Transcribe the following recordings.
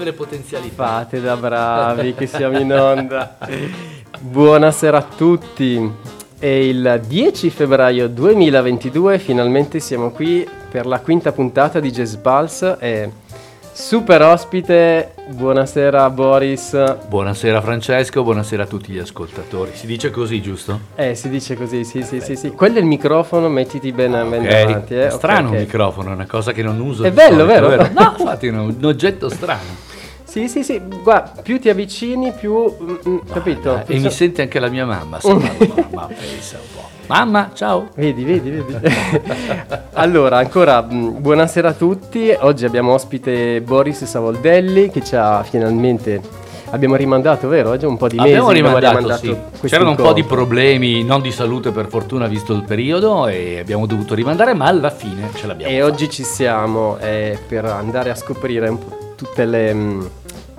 insieme le potenzialità. Fate da bravi che siamo in onda. Buonasera a tutti. È il 10 febbraio 2022, finalmente siamo qui per la quinta puntata di Jazz Pulse e super ospite, buonasera Boris. Buonasera Francesco, buonasera a tutti gli ascoltatori. Si dice così, giusto? Eh, si dice così, sì, sì, sì, sì. Quello è il microfono, mettiti bene, ben Ok, davanti. Eh. è strano ok, un microfono, è una cosa che non uso. È bello, solito, vero? No, infatti è un oggetto strano. Sì, sì, sì, guarda, più ti avvicini, più... mm, mm, capito? Eh, E mi sente anche la mia mamma. se parlo, ma pensa un po'. Mamma, ciao. Vedi, vedi, vedi. allora, ancora mh, buonasera a tutti. Oggi abbiamo ospite Boris Savoldelli che ci ha finalmente abbiamo rimandato, vero? Oggi un po' di mesi Abbiamo rimandato, sì. questo C'erano un po' di problemi, non di salute per fortuna, visto il periodo, e abbiamo dovuto rimandare, ma alla fine ce l'abbiamo. E fatta. oggi ci siamo eh, per andare a scoprire un po' tutte le mh,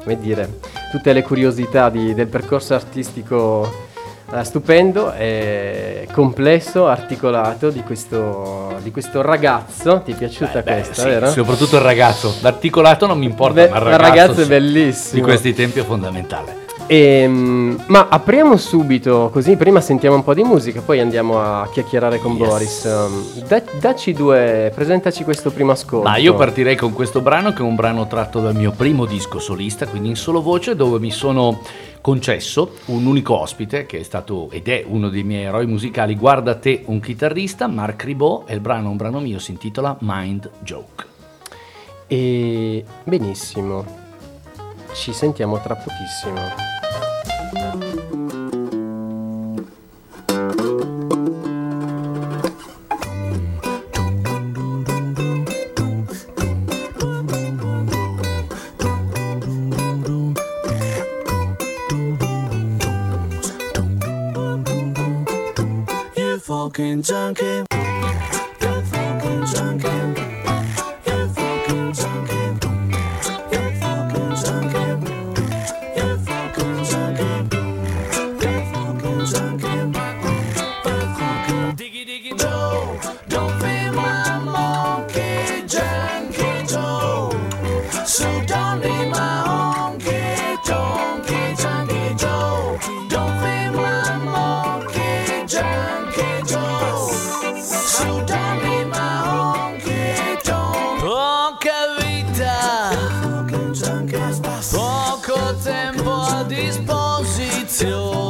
come dire, tutte le curiosità di- del percorso artistico eh, stupendo e complesso, articolato di questo, di questo ragazzo. Ti è piaciuta Eh, beh, questa, sì, vero? Soprattutto il ragazzo. L'articolato non mi importa, Beh, ma il ragazzo, ragazzo è bellissimo. Di questi tempi è fondamentale. Ehm, ma apriamo subito, così prima sentiamo un po' di musica, poi andiamo a chiacchierare con Yes. Boris. Um, da- dacci due, presentaci questo primo ascolto. Ma io partirei con questo brano che è un brano tratto dal mio primo disco solista, quindi in solo voce, dove mi sono concesso un unico ospite che è stato ed è uno dei miei eroi musicali. Guarda te, un chitarrista, Mark Ribot, e il brano, un brano mio, si intitola Mind Joke. E benissimo, ci sentiamo tra pochissimo. Junkie. till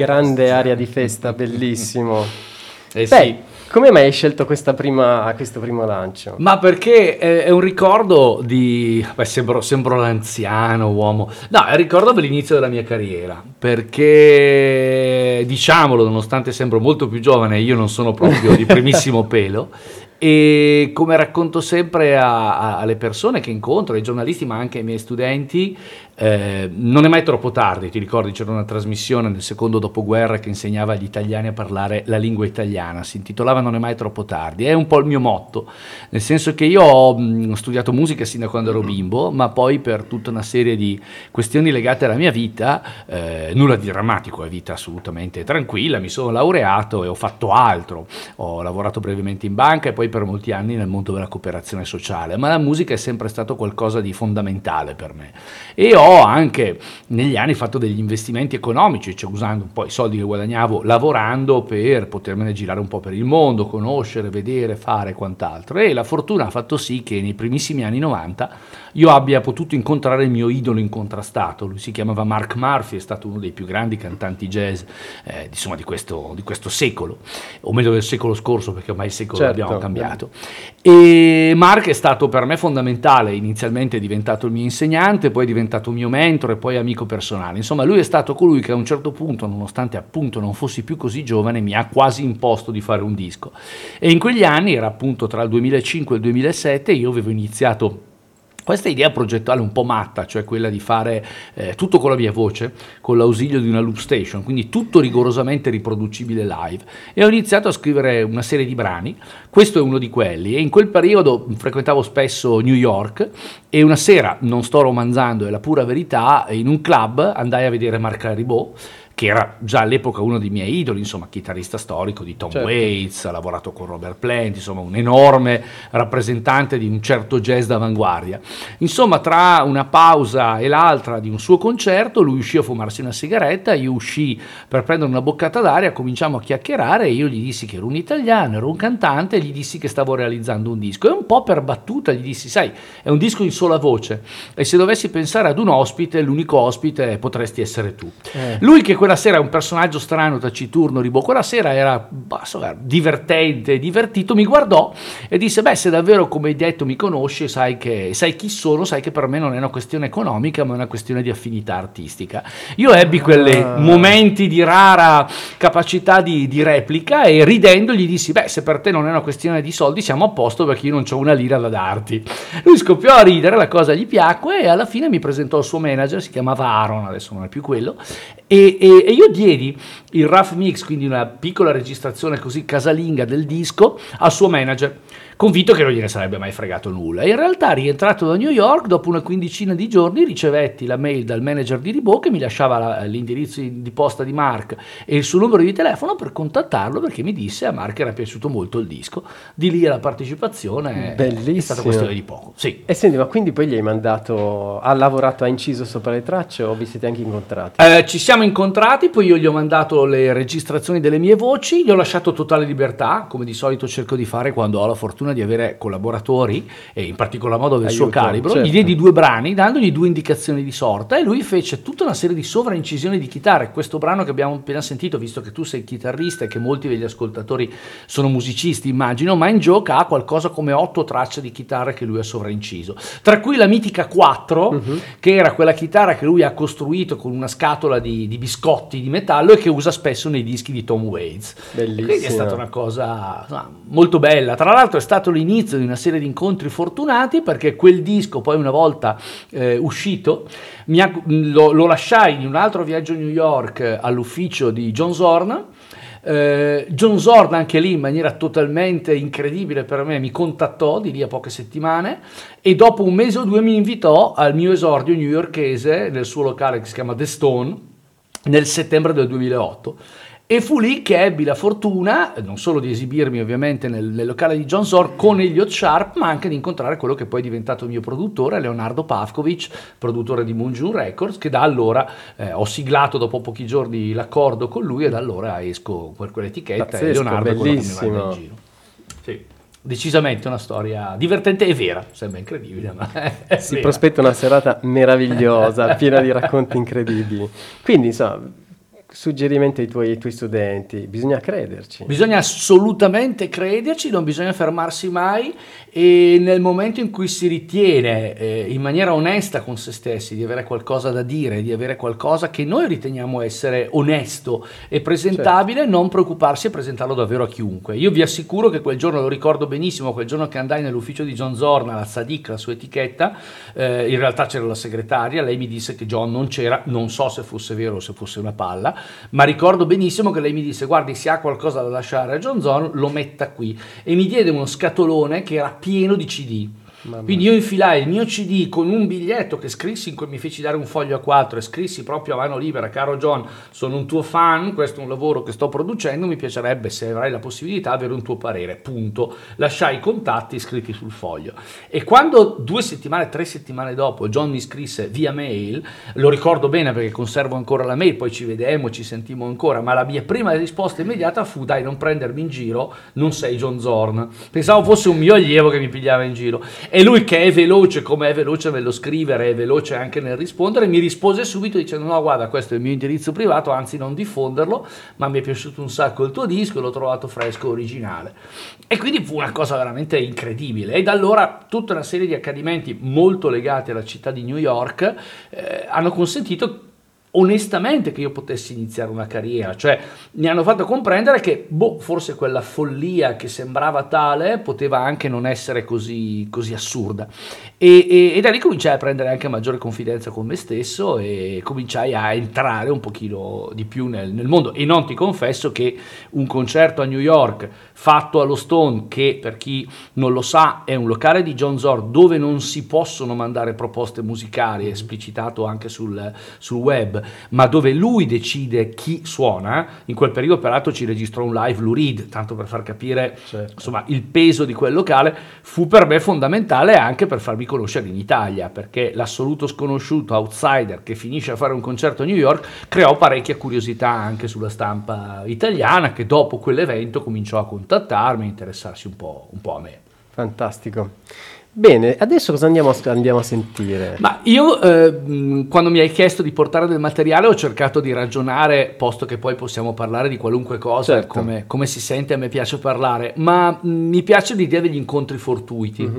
Grande aria di festa, bellissimo. Eh sì. Beh, come mai hai scelto prima, questo primo lancio? Ma perché è, è un ricordo di... Beh, sembro, sembro l'anziano uomo. No, è un ricordo dell'inizio della mia carriera. Perché, diciamolo, nonostante sembro molto più giovane, io non sono proprio di primissimo pelo. E come racconto sempre a- a- alle persone che incontro, ai giornalisti, ma anche ai miei studenti, Eh, non è mai troppo tardi, ti ricordi c'era una trasmissione nel secondo dopoguerra che insegnava agli italiani a parlare la lingua italiana, si intitolava Non è mai troppo tardi, è un po' il mio motto, nel senso che io ho mh, studiato musica sin da quando ero bimbo, ma poi per tutta una serie di questioni legate alla mia vita, eh, nulla di drammatico, è vita assolutamente tranquilla, mi sono laureato e ho fatto altro, ho lavorato brevemente in banca e poi per molti anni nel mondo della cooperazione sociale, ma la musica è sempre stato qualcosa di fondamentale per me. E ho anche negli anni fatto degli investimenti economici, cioè usando un po' i soldi che guadagnavo lavorando per potermene girare un po' per il mondo, conoscere, vedere, fare quant'altro. E la fortuna ha fatto sì che nei primissimi anni 90 io abbia potuto incontrare il mio idolo incontrastato, lui si chiamava Mark Murphy, è stato uno dei più grandi cantanti jazz eh, insomma, di, questo, di questo secolo, o meglio del secolo scorso perché ormai il secolo Certo. abbiamo cambiato. E Mark è stato per me fondamentale, inizialmente è diventato il mio insegnante, poi è diventato mio mentore, poi amico personale. Insomma, lui è stato colui che a un certo punto, nonostante appunto non fossi più così giovane, mi ha quasi imposto di fare un disco. E in quegli anni, era appunto tra il 2005 e il 2007, io avevo iniziato questa idea progettuale un po' matta, cioè quella di fare eh, tutto con la mia voce, con l'ausilio di una loop station, quindi tutto rigorosamente riproducibile live. E ho iniziato a scrivere una serie di brani, questo è uno di quelli, e in quel periodo frequentavo spesso New York e una sera, non sto romanzando, è la pura verità, in un club andai a vedere Marc Ribot, che era già all'epoca uno dei miei idoli, insomma, chitarrista storico di Tom Certo. Waits, ha lavorato con Robert Plant, insomma, un enorme rappresentante di un certo jazz d'avanguardia. Insomma, tra una pausa e l'altra di un suo concerto, lui uscì a fumarsi una sigaretta, io uscii per prendere una boccata d'aria, cominciamo a chiacchierare e io gli dissi che ero un italiano, ero un cantante e gli dissi che stavo realizzando un disco. E un po' per battuta gli dissi, sai, è un disco in sola voce e se dovessi pensare ad un ospite, l'unico ospite potresti essere tu. Eh. Lui che quella sera è un personaggio strano, taciturno, ribò, quella sera era insomma, divertente, divertito, mi guardò e disse, beh se davvero come hai detto mi conosci, sai, che, sai chi sono, sai che per me non è una questione economica ma è una questione di affinità artistica. Io ebbi quei Ah. momenti di rara capacità di, di replica e ridendo gli dissi, beh se per te non è una questione di soldi siamo a posto perché io non ho una lira da darti. Lui scoppiò a ridere, la cosa gli piacque e alla fine mi presentò il suo manager, si chiamava Aaron, adesso non è più quello, e, e- e io diedi il rough mix, quindi una piccola registrazione così casalinga del disco, al suo manager, convinto che non gliene sarebbe mai fregato nulla. In realtà, rientrato da New York, dopo una quindicina di giorni, ricevetti la mail dal manager di Ribot che mi lasciava la- l'indirizzo di posta di Mark e il suo numero di telefono per contattarlo perché mi disse a Mark era piaciuto molto il disco. Di lì la partecipazione è Bellissimo. stata questione di poco. Sì. E senti, ma quindi poi gli hai mandato, ha lavorato, ha inciso sopra le tracce o vi siete anche incontrati? Eh, ci siamo incontrati, poi io gli ho mandato le registrazioni delle mie voci, gli ho lasciato totale libertà, come di solito cerco di fare quando ho la fortuna di avere collaboratori, e in particolar modo del suo Aiuto, calibro. certo. Gli diedi due brani, dandogli due indicazioni di sorta, e lui fece tutta una serie di sovraincisioni di chitarre. Questo brano che abbiamo appena sentito, visto che tu sei chitarrista e che molti degli ascoltatori sono musicisti, immagino, ma in gioca ha qualcosa come otto tracce di chitarre che lui ha sovrainciso. Tra cui la mitica 4, Mhm. che era quella chitarra che lui ha costruito con una scatola di, di biscotti di metallo e che usa spesso nei dischi di Tom Waits. Bellissimo. Quindi è stata una cosa insomma, molto bella. Tra l'altro è stato l'inizio di una serie di incontri fortunati perché quel disco poi una volta eh, uscito ha- lo, lo lasciai in un altro viaggio a New York eh, all'ufficio di John Zorn. Eh, John Zorn anche lì in maniera totalmente incredibile per me mi contattò di lì a poche settimane e dopo un mese o due mi invitò al mio esordio newyorkese nel suo locale che si chiama The Stone nel settembre del 2008 e fu lì che ebbi la fortuna non solo di esibirmi ovviamente nel, nel locale di John Zorn con Elliot Sharp ma anche di incontrare quello che poi è diventato il mio produttore Leonardo Pavkovic produttore di Moonjun Records che da allora eh, ho siglato dopo pochi giorni l'accordo con lui e da allora esco per quell'etichetta e Pazzesco, Leonardo è quello che mi bellissimo. in giro sì. Decisamente una storia divertente e vera, sembra incredibile, ma Si vera. prospetta una serata meravigliosa, piena di racconti incredibili. Quindi, insomma, suggerimento ai tuoi, ai tuoi studenti? Bisogna crederci. Bisogna assolutamente crederci, non bisogna fermarsi mai e nel momento in cui si ritiene eh, in maniera onesta con se stessi di avere qualcosa da dire, di avere qualcosa che noi riteniamo essere onesto e presentabile, non preoccuparsi e presentarlo davvero a chiunque. Io vi assicuro che quel giorno, lo ricordo benissimo, quel giorno che andai nell'ufficio di John Zorna, la Sadik, la sua etichetta, eh, in realtà c'era la segretaria, lei mi disse che John non c'era, non so se fosse vero o se fosse una palla, ma ricordo benissimo che lei mi disse guardi se ha qualcosa da lasciare a John Zorn lo metta qui e mi diede uno scatolone che era pieno di CD. Mamma Quindi io infilai il mio CD con un biglietto che scrissi, in cui mi feci dare un foglio a quattro e scrissi proprio a mano libera, caro John, sono un tuo fan, questo è un lavoro che sto producendo, mi piacerebbe se avrai la possibilità avere un tuo parere, punto. Lasciai i contatti scritti sul foglio. E quando due settimane, tre settimane dopo John mi scrisse via mail, lo ricordo bene perché conservo ancora la mail, poi ci vedemmo, ci sentimmo ancora, ma la mia prima risposta immediata fu dai non prendermi in giro, non sei John Zorn. Pensavo fosse un mio allievo che mi pigliava in giro. E lui che è veloce come è veloce nello scrivere, è veloce anche nel rispondere, mi rispose subito dicendo no guarda questo è il mio indirizzo privato, anzi non diffonderlo, ma mi è piaciuto un sacco il tuo disco, l'ho trovato fresco, originale. E quindi fu una cosa veramente incredibile. E da allora tutta una serie di accadimenti molto legati alla città di New York eh, hanno consentito onestamente che io potessi iniziare una carriera, cioè mi hanno fatto comprendere che boh, forse quella follia che sembrava tale poteva anche non essere così, così assurda. E, e- e da lì cominciai a prendere anche maggiore confidenza con me stesso e cominciai a entrare un pochino di più nel, nel mondo. E non ti confesso che un concerto a New York fatto allo Stone che per chi non lo sa è un locale di John Zorn dove non si possono mandare proposte musicali, esplicitato anche sul, sul web, ma dove lui decide chi suona, in quel periodo peraltro ci registrò un live Lou Reed, tanto per far capire Certo. insomma il peso di quel locale, fu per me fondamentale anche per farmi conoscere in Italia, perché l'assoluto sconosciuto outsider che finisce a fare un concerto a New York creò parecchia curiosità anche sulla stampa italiana che dopo quell'evento cominciò a contattarmi, a interessarsi un po', un po' a me. Fantastico. Bene, adesso cosa andiamo a, andiamo a sentire? Ma io eh, quando mi hai chiesto di portare del materiale ho cercato di ragionare, posto che poi possiamo parlare di qualunque cosa, Certo. come, come si sente a me piace parlare, ma mh, mi piace l'idea degli incontri fortuiti.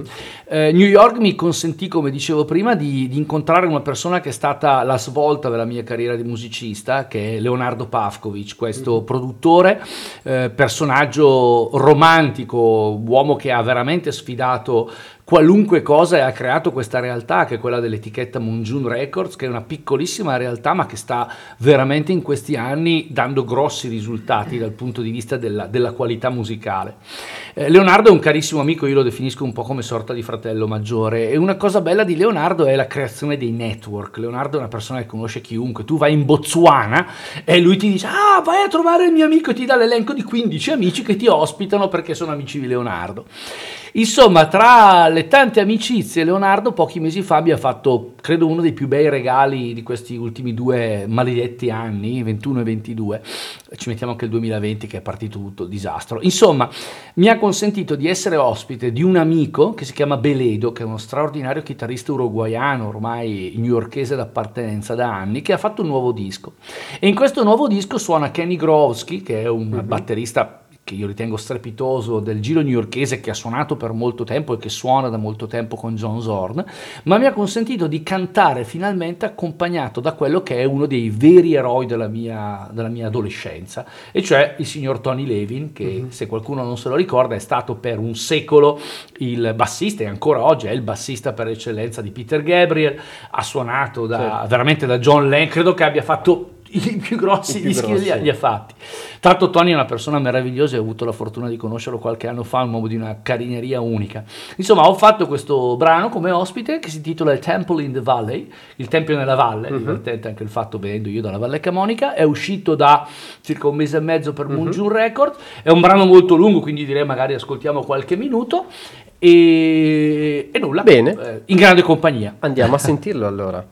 Eh, New York mi consentì, come dicevo prima, di, di incontrare una persona che è stata la svolta della mia carriera di musicista, che è Leonardo Pavkovic, questo produttore, eh, personaggio romantico, uomo che ha veramente sfidato qualunque cosa e ha creato questa realtà che è quella dell'etichetta Moonjun Records che è una piccolissima realtà ma che sta veramente in questi anni dando grossi risultati dal punto di vista della, della qualità musicale. Eh, Leonardo è un carissimo amico, io lo definisco un po' come sorta di fratello maggiore e una cosa bella di Leonardo è la creazione dei network. Leonardo è una persona che conosce chiunque, tu vai in Botswana e lui ti dice ah vai a trovare il mio amico e ti dà l'elenco di 15 amici che ti ospitano perché sono amici di Leonardo. Insomma, tra le tante amicizie, Leonardo pochi mesi fa mi ha fatto, credo, uno dei più bei regali di questi ultimi due maledetti anni, 21 e 22. Ci mettiamo anche il 2020 che è partito tutto il disastro. Insomma, mi ha consentito di essere ospite di un amico che si chiama Beledo, che è uno straordinario chitarrista uruguaiano, ormai newyorkese d'appartenenza da anni, che ha fatto un nuovo disco. E in questo nuovo disco suona Kenny Grovsky, che è un batterista che io ritengo strepitoso del giro newyorkese che ha suonato per molto tempo e che suona da molto tempo con John Zorn, ma mi ha consentito di cantare finalmente accompagnato da quello che è uno dei veri eroi della mia, della mia adolescenza, e cioè il signor Tony Levin, che se qualcuno non se lo ricorda è stato per un secolo il bassista e ancora oggi è il bassista per eccellenza di Peter Gabriel, ha suonato da, Certo. veramente da John Lennon, credo che abbia fatto i più grossi I più dischi grossi. li ha, li ha fatti. L'altro Tony è una persona meravigliosa e ho avuto la fortuna di conoscerlo qualche anno fa, un uomo di una carineria unica. Insomma, ho fatto questo brano come ospite che si intitola Il Temple in the Valley, il Tempio nella Valle, divertente anche il fatto venendo io dalla Valle Camonica, è uscito da circa un mese e mezzo per Moonjun Records, è un brano molto lungo, quindi direi magari ascoltiamo qualche minuto e, e nulla, Bene. eh, in grande compagnia. Andiamo a sentirlo allora.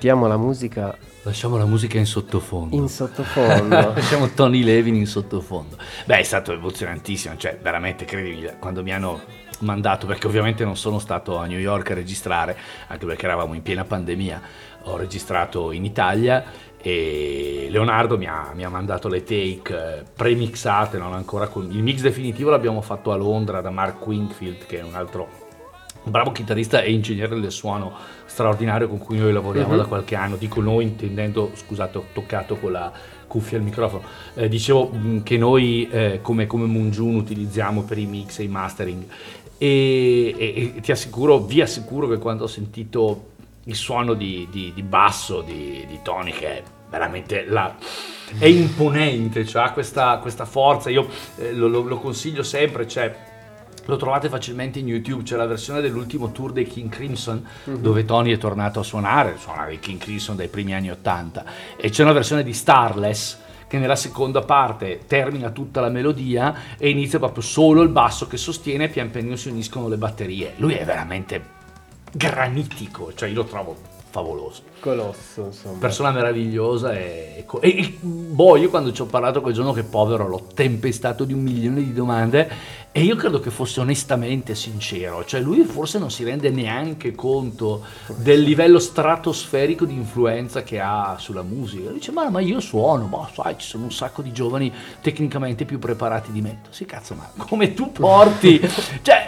Mettiamo la musica Lasciamo la musica in sottofondo. in sottofondo. Lasciamo Tony Levin in sottofondo. Beh, è stato emozionantissimo, cioè veramente credimi, quando mi hanno mandato, perché ovviamente non sono stato a New York a registrare, anche perché eravamo in piena pandemia, ho registrato in Italia e Leonardo mi ha, mi ha mandato le take eh, premixate, non ancora con... Il mix definitivo l'abbiamo fatto a Londra da Mark Wingfield, che è un altro bravo chitarrista e ingegnere del suono straordinario con cui noi lavoriamo Mhm. da qualche anno. Dico noi intendendo, scusate, ho toccato con la cuffia al microfono. Eh, dicevo mh, che noi eh, come, come Moonjun utilizziamo per i mix e i mastering e, e- e ti assicuro, vi assicuro che quando ho sentito il suono di, di- di basso di, di Tony che è veramente la, è imponente, cioè ha questa, questa forza, io eh, lo, lo- lo consiglio sempre, cioè lo trovate facilmente in YouTube, c'è la versione dell'ultimo tour dei King Crimson dove Tony è tornato a suonare, suonare i King Crimson dai primi anni 80 e c'è una versione di Starless che nella seconda parte termina tutta la melodia e inizia proprio solo il basso che sostiene e pian pianino si uniscono le batterie. Lui è veramente granitico, cioè io lo trovo favoloso Colosso, insomma. persona meravigliosa e, e, e- boh, io quando ci ho parlato quel giorno che povero l'ho tempestato di un milione di domande e io credo che fosse onestamente sincero, cioè lui forse non si rende neanche conto del livello stratosferico di influenza che ha sulla musica. Dice ma, ma io suono, ma sai ci sono un sacco di giovani tecnicamente più preparati di me. Sì cazzo ma come tu porti, cioè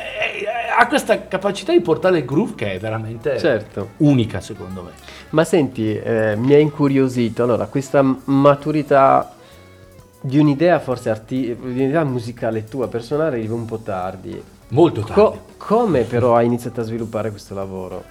ha questa capacità di portare il groove che è veramente Certo. unica secondo me. Ma senti, eh, mi ha incuriosito, allora, questa maturità di un'idea forse arti- di un'idea musicale tua personale arriva un po' tardi. Molto tardi. Co- come però hai iniziato a sviluppare questo lavoro?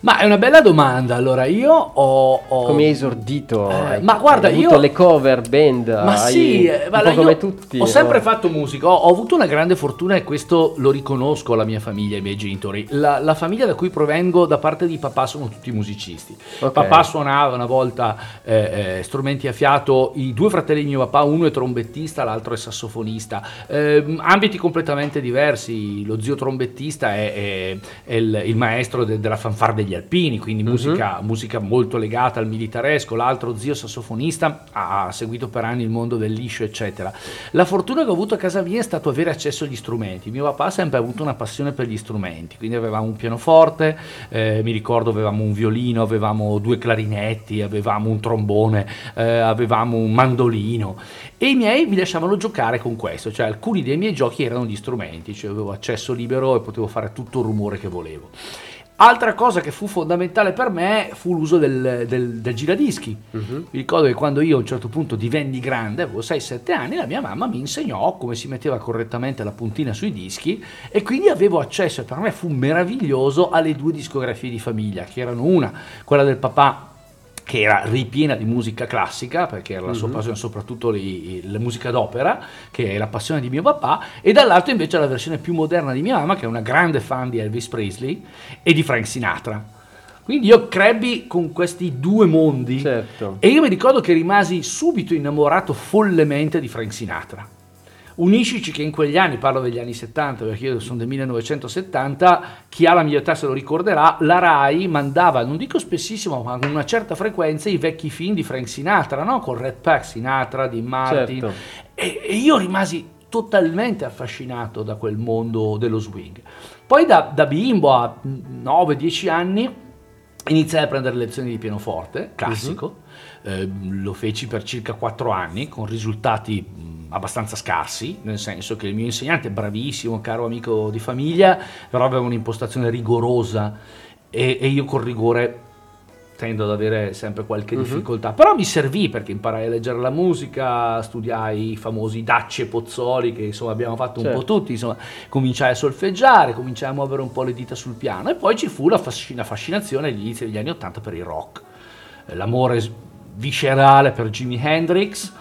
Ma è una bella domanda. Allora, io ho. ho- Come hai esordito? Eh, Hai- ma guarda, hai io- le cover band, Ma hai- sì, eh, guarda, po' come tutti. Ho sempre fatto musica, ho, ho avuto una grande fortuna e questo lo riconosco alla mia famiglia, ai miei genitori. La, la famiglia da cui provengo, da parte di papà, sono tutti musicisti. Ok. Papà suonava una volta eh, eh, strumenti a fiato, i due fratelli di mio papà, uno è trombettista, l'altro è sassofonista. Ehm, ambiti completamente diversi. Lo zio trombettista è, è- è il, il maestro de- della fanfara degli alpini, quindi Mhm. musica, musica molto legata al militaresco. L'altro zio sassofonista ha seguito per anni il mondo del liscio, eccetera. La fortuna che ho avuto a casa mia è stato avere accesso agli strumenti. Mio papà ha sempre avuto una passione per gli strumenti, quindi avevamo un pianoforte, eh, mi ricordo avevamo un violino, avevamo due clarinetti, avevamo un trombone, eh, avevamo un mandolino e i miei mi lasciavano giocare con questo, cioè alcuni dei miei giochi erano gli strumenti, cioè avevo accesso libero e potevo fare tutto il rumore che volevo. Altra cosa che fu fondamentale per me fu l'uso del, del, del giradischi. Mhm. Mi ricordo che quando io a un certo punto divenni grande, avevo 6-7 anni, la mia mamma mi insegnò come si metteva correttamente la puntina sui dischi e quindi avevo accesso, e per me fu meraviglioso, alle due discografie di famiglia, che erano una, quella del papà che era ripiena di musica classica, perché era la sua passione soprattutto le- la musica d'opera, che è la passione di mio papà, e dall'altro invece la versione più moderna di mia mamma, che è una grande fan di Elvis Presley e di Frank Sinatra. Quindi io crebbi con questi due mondi Certo. e io mi ricordo che rimasi subito innamorato follemente di Frank Sinatra. Uniscici che in quegli anni, parlo degli anni 70 perché io sono del 1970, chi ha la mia età se lo ricorderà, la RAI mandava, non dico spessissimo, ma con una certa frequenza i vecchi film di Frank Sinatra, no? con Red Pack, Sinatra, Dean Martin. Certo. E, e io rimasi totalmente affascinato da quel mondo dello swing. Poi da, da bimbo a 9-10 anni iniziai a prendere lezioni di pianoforte, classico, Eh, lo feci per circa 4 anni con risultati mh, abbastanza scarsi, nel senso che il mio insegnante, bravissimo, caro amico di famiglia, però aveva un'impostazione rigorosa e, e io col rigore tendo ad avere sempre qualche difficoltà, però mi servì perché imparai a leggere la musica, studiai i famosi Dacci e Pozzoli che insomma abbiamo fatto un Certo. po' tutti, insomma cominciai a solfeggiare, cominciai a muovere un po' le dita sul piano e poi ci fu la, fascina- fascinazione agli inizi degli anni 80 per il rock, l'amore viscerale per Jimi Hendrix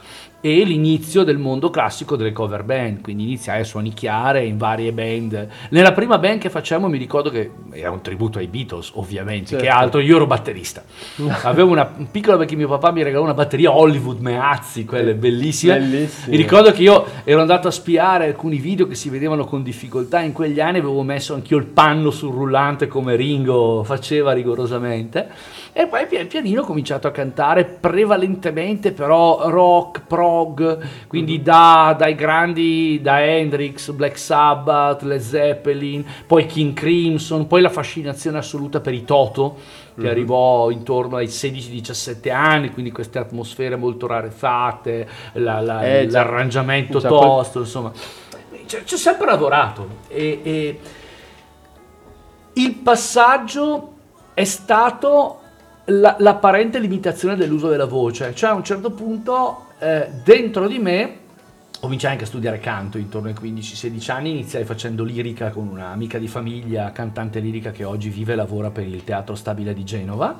e l'inizio del mondo classico delle cover band, quindi iniziai a suonicchiare in varie band. Nella prima band che facciamo mi ricordo che era un tributo ai Beatles, ovviamente, che Certo. altro, io ero batterista. Avevo una piccola perché mio papà mi regalò una batteria Hollywood Meazzi, quelle bellissime. Bellissime. Mi ricordo che io ero andato a spiare alcuni video che si vedevano con difficoltà in quegli anni, avevo messo anch'io il panno sul rullante come Ringo faceva rigorosamente. E poi pian pianino ho cominciato a cantare prevalentemente però rock, prog, quindi da- dai grandi, da Hendrix, Black Sabbath, Led Zeppelin, poi King Crimson, poi la fascinazione assoluta per i Toto, che arrivò intorno ai 16-17 anni, quindi queste atmosfere molto rarefatte, la- la- Eh, l'arrangiamento quel- tosto, insomma. Ci ci ho sempre lavorato e- e il passaggio è stato la- l'apparente limitazione dell'uso della voce, cioè a un certo punto eh, dentro di me cominciai anche a studiare canto intorno ai 15-16 anni, iniziai facendo lirica con un'amica di famiglia, cantante lirica che oggi vive e lavora per il Teatro Stabile di Genova,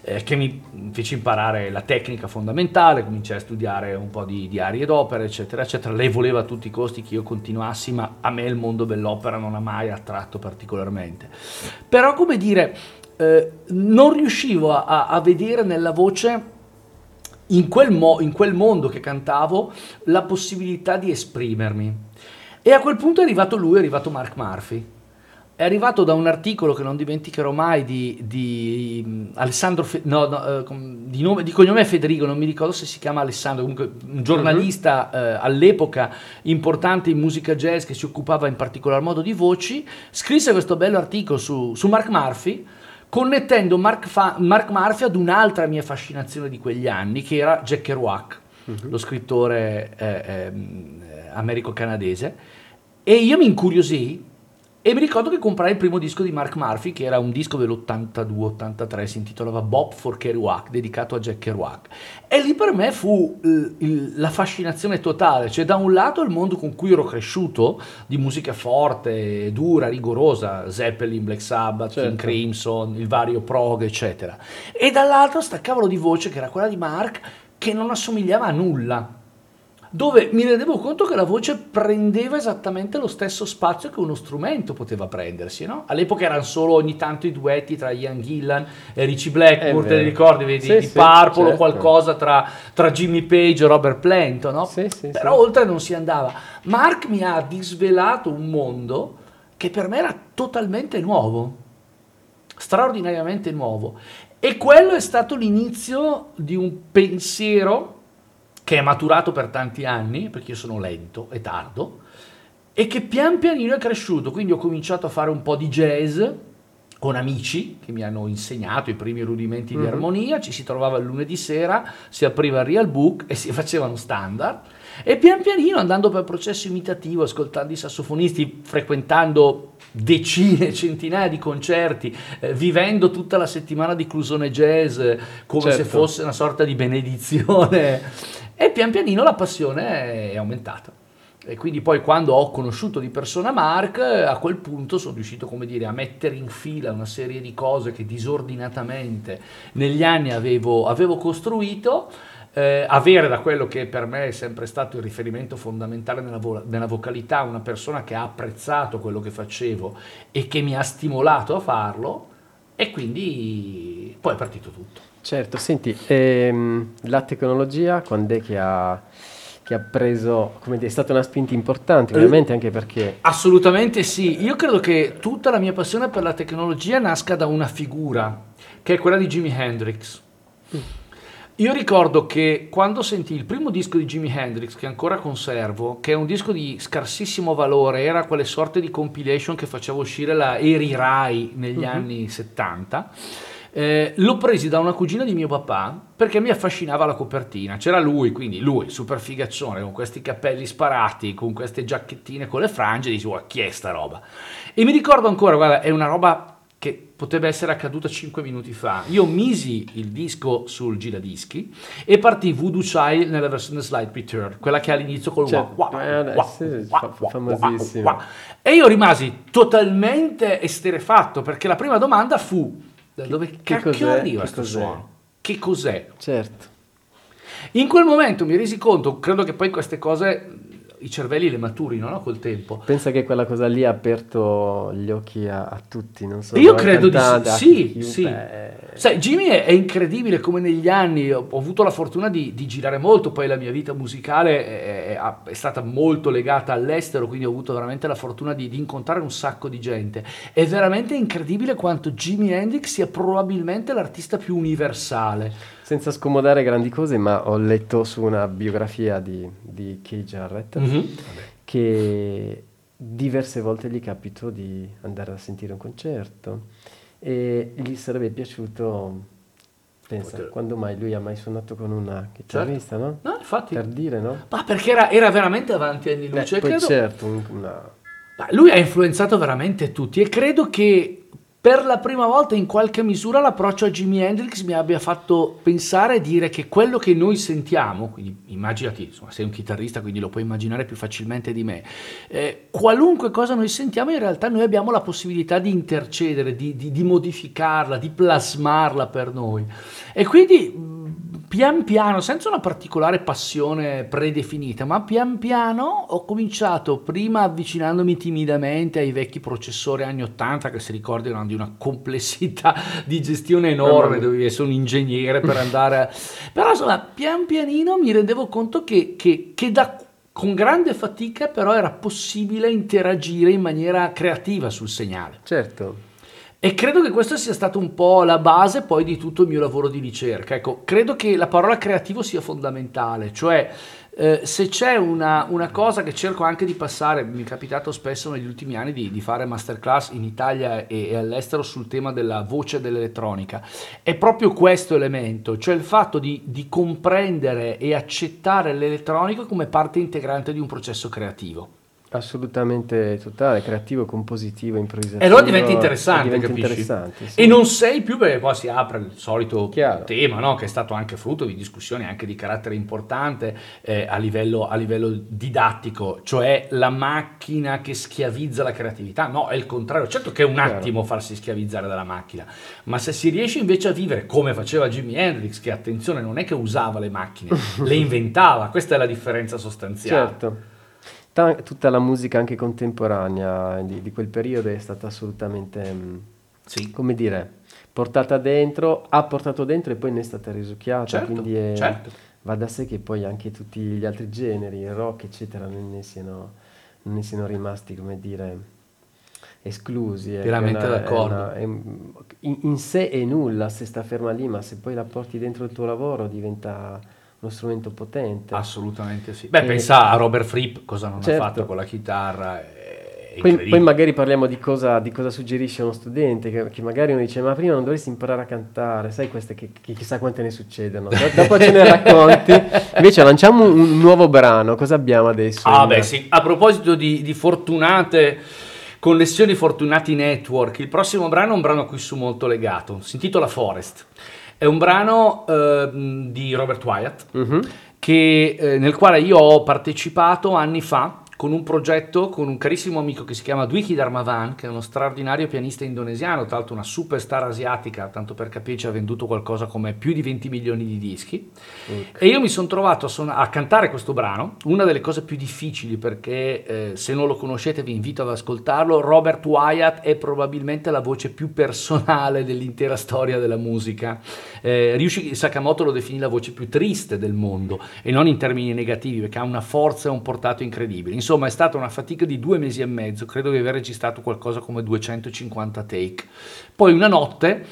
eh, che mi fece imparare la tecnica fondamentale, cominciai a studiare un po' di, di arie d'opera, eccetera, eccetera. Lei voleva a tutti i costi che io continuassi, ma a me il mondo dell'opera non ha mai attratto particolarmente. Però, come dire, eh, non riuscivo a, a vedere nella voce in quel, mo- in quel mondo che cantavo la possibilità di esprimermi. E a quel punto è arrivato lui, è arrivato Mark Murphy. È arrivato da un articolo che non dimenticherò mai di, di, mm, Alessandro, Fe- no, no, eh, di, nome, di cognome Federico, non mi ricordo se si chiama Alessandro, comunque un giornalista eh, all'epoca importante in musica jazz che si occupava in particolar modo di voci, scrisse questo bello articolo su, su Mark Murphy connettendo Mark, Fa- Mark Murphy ad un'altra mia fascinazione di quegli anni, che era Jack Kerouac, lo scrittore eh, ehm, eh, americo-canadese, e io mi incuriosii e mi ricordo che comprai il primo disco di Mark Murphy, che era un disco dell'82-83, si intitolava Bob for Kerouac, dedicato a Jack Kerouac. E lì per me fu eh, il- la fascinazione totale, cioè da un lato il mondo con cui ero cresciuto, di musica forte, dura, rigorosa, Zeppelin, Black Sabbath, Certo. King Crimson, il vario prog, eccetera. E dall'altro sta cavolo di voce, che era quella di Mark, che non assomigliava a nulla dove mi rendevo conto che la voce prendeva esattamente lo stesso spazio che uno strumento poteva prendersi, no? All'epoca erano solo ogni tanto i duetti tra Ian Gillan e Richie Blackmore, te li ricordi, vedi, Sì, di sì, Purple certo. qualcosa tra, tra Jimmy Page e Robert Plant, no? Sì, sì, Però sì. oltre non si andava. Mark mi ha disvelato un mondo che per me era totalmente nuovo, straordinariamente nuovo. E quello è stato l'inizio di un pensiero che è maturato per tanti anni, perché io sono lento e tardo, e che pian pianino è cresciuto. Quindi ho cominciato a fare un po' di jazz con amici che mi hanno insegnato i primi rudimenti di Mhm. armonia, ci si trovava il lunedì sera, si apriva il real book e si facevano standard. E pian pianino andando per processo imitativo, ascoltando i sassofonisti, frequentando decine, centinaia di concerti, eh, vivendo tutta la settimana di Clusone Jazz come se Certo. fosse una sorta di benedizione. E pian pianino la passione è aumentata. E quindi poi quando ho conosciuto di persona Mark, a quel punto sono riuscito, come dire, a mettere in fila una serie di cose che disordinatamente negli anni avevo, avevo costruito, eh, avere da quello che per me è sempre stato il riferimento fondamentale nella, vo- nella vocalità, una persona che ha apprezzato quello che facevo e che mi ha stimolato a farlo, e quindi poi è partito tutto. Certo, senti, ehm, la tecnologia quando è che ha, che ha preso, come dire, è stata una spinta importante, ovviamente anche perché... Assolutamente sì, io credo che tutta la mia passione per la tecnologia nasca da una figura, che è quella di Jimi Hendrix. Io ricordo che quando sentì il primo disco di Jimi Hendrix, che ancora conservo, che è un disco di scarsissimo valore, era quelle sorte di compilation che faceva uscire la Eri Rai negli anni 70, eh, l'ho presi da una cugina di mio papà perché mi affascinava la copertina. C'era lui, quindi lui, super figaccione, con questi capelli sparati, con queste giacchettine con le frange, dicevo, "Oh, chi è sta roba? E mi ricordo ancora, guarda, è una roba che potrebbe essere accaduta 5 minuti fa. Io misi il disco sul giradischi e partì Voodoo Child nella versione Slide Return, quella che all'inizio col Cioè, wah, wah. E io rimasi totalmente esterefatto perché la prima domanda fu da dove che cacchio cos'è? arriva questo suono? Che cos'è? Certo. In quel momento mi resi conto, credo che poi queste cose i cervelli le maturino no? col tempo. Pensa che quella cosa lì ha aperto gli occhi a, a tutti, non solo Io credo di sì, sì. Sai, Jimmy è, è incredibile come negli anni ho, ho avuto la fortuna di, di girare molto, poi la mia vita musicale è, è- è stata molto legata all'estero, quindi ho avuto veramente la fortuna di, di incontrare un sacco di gente. È veramente incredibile quanto Jimi Hendrix sia probabilmente l'artista più universale. Senza scomodare grandi cose, ma ho letto su una biografia di, di Kay Jarrett che diverse volte gli capitò di andare a sentire un concerto e gli sarebbe piaciuto, pensa, Poter- quando mai lui ha mai suonato con una chitarrista, no? No, infatti. Per dire, no? Ma perché era, era veramente avanti anni Beh, luce. poi credo- certo, un- una... Ma lui ha influenzato veramente tutti e credo che per la prima volta in qualche misura l'approccio a Jimi Hendrix mi abbia fatto pensare e dire che quello che noi sentiamo, quindi immaginati, insomma, sei un chitarrista quindi lo puoi immaginare più facilmente di me, eh, qualunque cosa noi sentiamo in realtà noi abbiamo la possibilità di intercedere, di, di- di modificarla, di plasmarla per noi. E quindi pian piano, senza una particolare passione predefinita, ma pian piano ho cominciato prima avvicinandomi timidamente ai vecchi processori anni 80 che si ricordi erano di una complessità di gestione enorme, dovevi essere un ingegnere per andare a... Però insomma, pian pianino mi rendevo conto che, che- che da... Con grande fatica però era possibile interagire in maniera creativa sul segnale. Certo, E credo che questa sia stata un po' la base poi di tutto il mio lavoro di ricerca. Ecco, credo che la parola creativo sia fondamentale, cioè eh, se c'è una, una cosa che cerco anche di passare, mi è capitato spesso negli ultimi anni di, di fare masterclass in Italia e, e all'estero sul tema della voce dell'elettronica, è proprio questo elemento, cioè il fatto di, di comprendere e accettare l'elettronica come parte integrante di un processo creativo. Assolutamente totale, creativo, compositivo, improvvisativo. E allora diventa interessante, diventa capisci? interessante, sì. E non sei più perché poi si apre il solito Chiaro. tema, no? che è stato anche frutto di discussioni anche di carattere importante eh, a, livello, a livello didattico, cioè la macchina che schiavizza la creatività. No, è il contrario. Certo che è un Chiaro. attimo farsi schiavizzare dalla macchina, ma se si riesce invece a vivere come faceva Jimi Hendrix, che attenzione non è che usava le macchine, le inventava, questa è la differenza sostanziale. Certo. Ta- tutta la musica anche contemporanea di, di quel periodo è stata assolutamente, mm, Sì. come dire, portata dentro, ha portato dentro e poi ne è stata risucchiata, Certo, quindi è- certo. va da sé che poi anche tutti gli altri generi, il rock eccetera, non ne siano, non ne siano rimasti, come dire, esclusi. ecco, è Pienamente una- è d'accordo. una- è in, in sé è nulla se sta ferma lì, ma se poi la porti dentro il tuo lavoro diventa uno strumento potente. Assolutamente sì. Beh, E- pensa a Robert Fripp, cosa non Certo. ha fatto con la chitarra. Poi, poi magari parliamo di cosa, di cosa suggerisce uno studente, che, che magari uno dice ma prima non dovresti imparare a cantare, sai queste che, che chissà quante ne succedono, Do- dopo ce ne racconti, invece lanciamo un, un nuovo brano, cosa abbiamo adesso? Ah, beh, sì. A proposito di, di fortunate connessioni, fortunati network, il prossimo brano è un brano a cui sono molto legato. Si intitola Forest. È un brano ehm, di Robert Wyatt, Mhm. che, eh, nel quale io ho partecipato anni fa con un progetto con un carissimo amico che si chiama Dwiki Dharmavan, che è uno straordinario pianista indonesiano, tra l'altro una superstar asiatica, tanto per capirci ha venduto qualcosa come più di 20 milioni di dischi. E io mi sono trovato a, suona- a cantare questo brano, una delle cose più difficili perché eh, se non lo conoscete vi invito ad ascoltarlo, Robert Wyatt è probabilmente la voce più personale dell'intera storia della musica. Eh, Ryushi Sakamoto lo definì la voce più triste del mondo e non in termini negativi perché ha una forza e un portato incredibili. Insomma è stata una fatica di due mesi e mezzo, credo di aver registrato qualcosa come 250 take. Poi una notte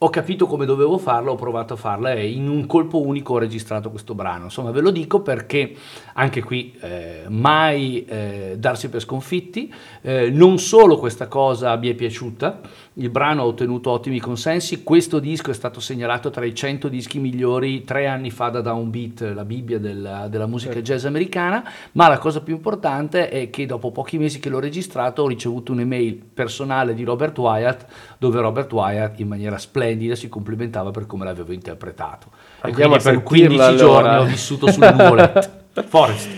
ho capito come dovevo farla, ho provato a farla e in un colpo unico ho registrato questo brano. Insomma, ve lo dico perché anche qui eh, mai eh, darsi per sconfitti, eh, non solo questa cosa mi è piaciuta, il brano ha ottenuto ottimi consensi, questo disco è stato segnalato tra i 100 dischi migliori tre anni fa da Downbeat, la Bibbia della, della musica Certo. jazz americana, ma la cosa più importante è che dopo pochi mesi che l'ho registrato ho ricevuto un'email personale di Robert Wyatt dove Robert Wyatt in maniera splendida si complimentava per come l'avevo interpretato. E Andiamo quindi a per 15 sentirla, giorni allora. ho vissuto sulle nuvolette. Forest.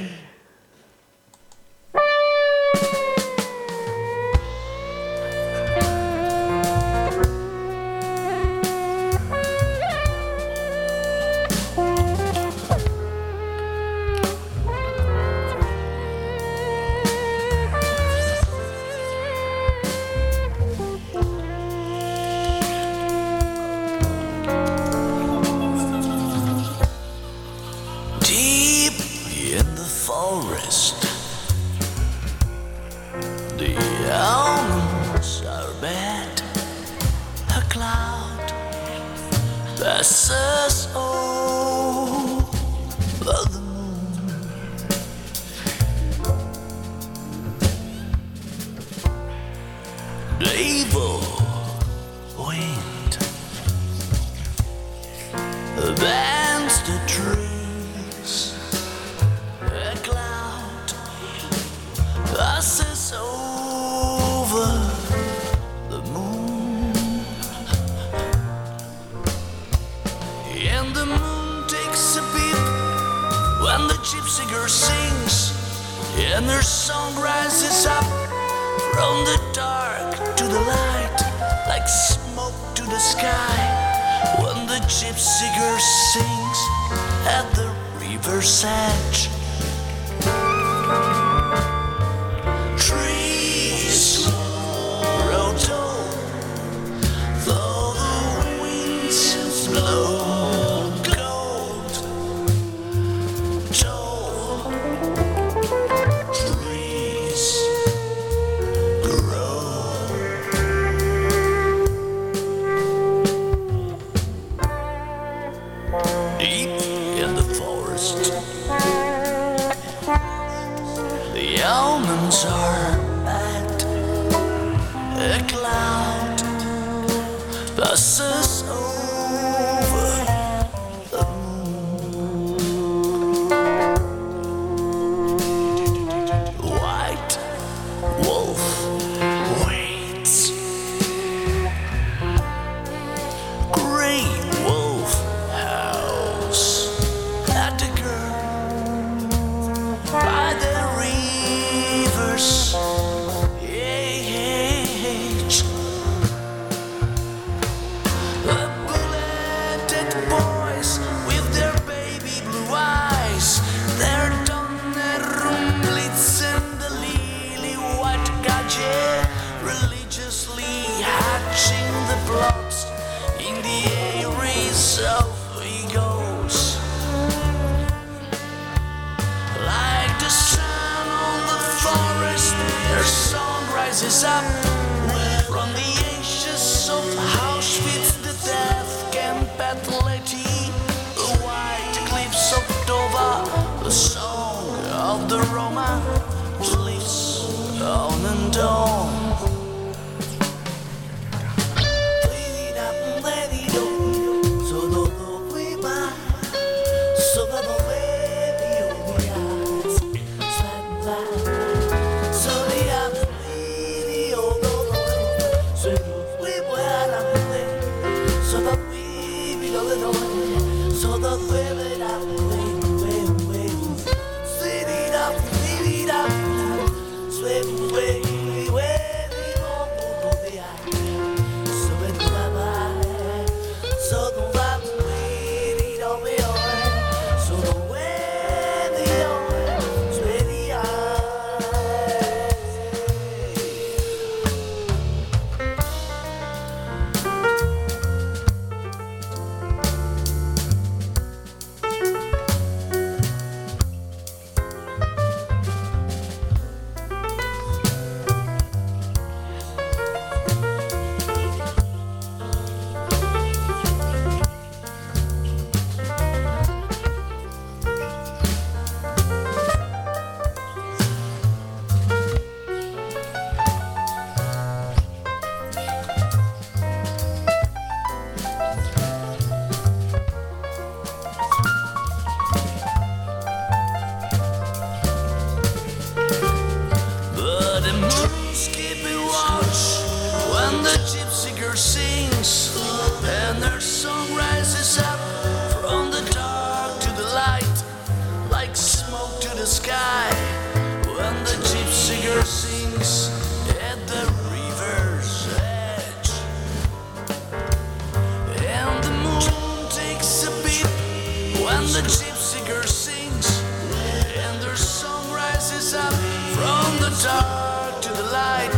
up from the dark to the light,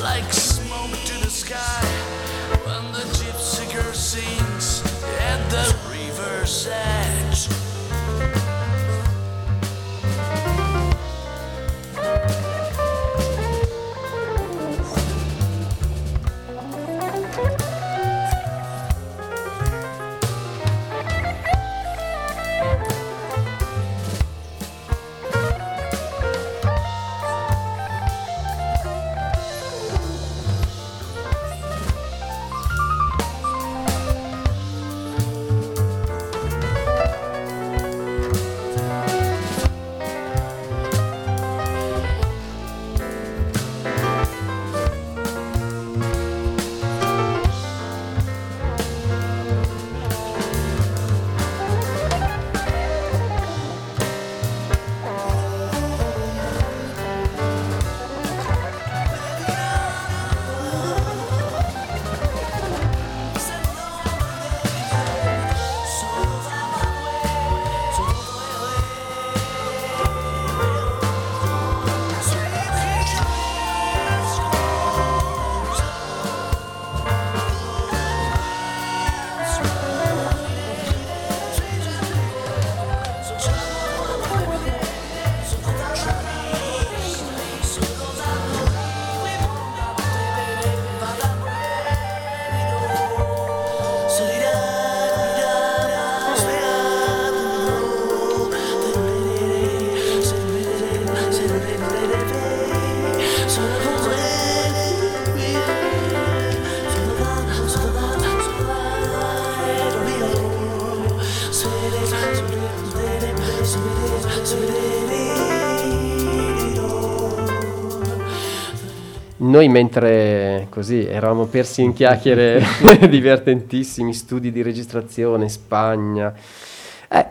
like smoke to the sky. When the gypsy girl sings at the river's edge. Noi mentre così eravamo persi in chiacchiere divertentissimi, studi di registrazione in Spagna, eh,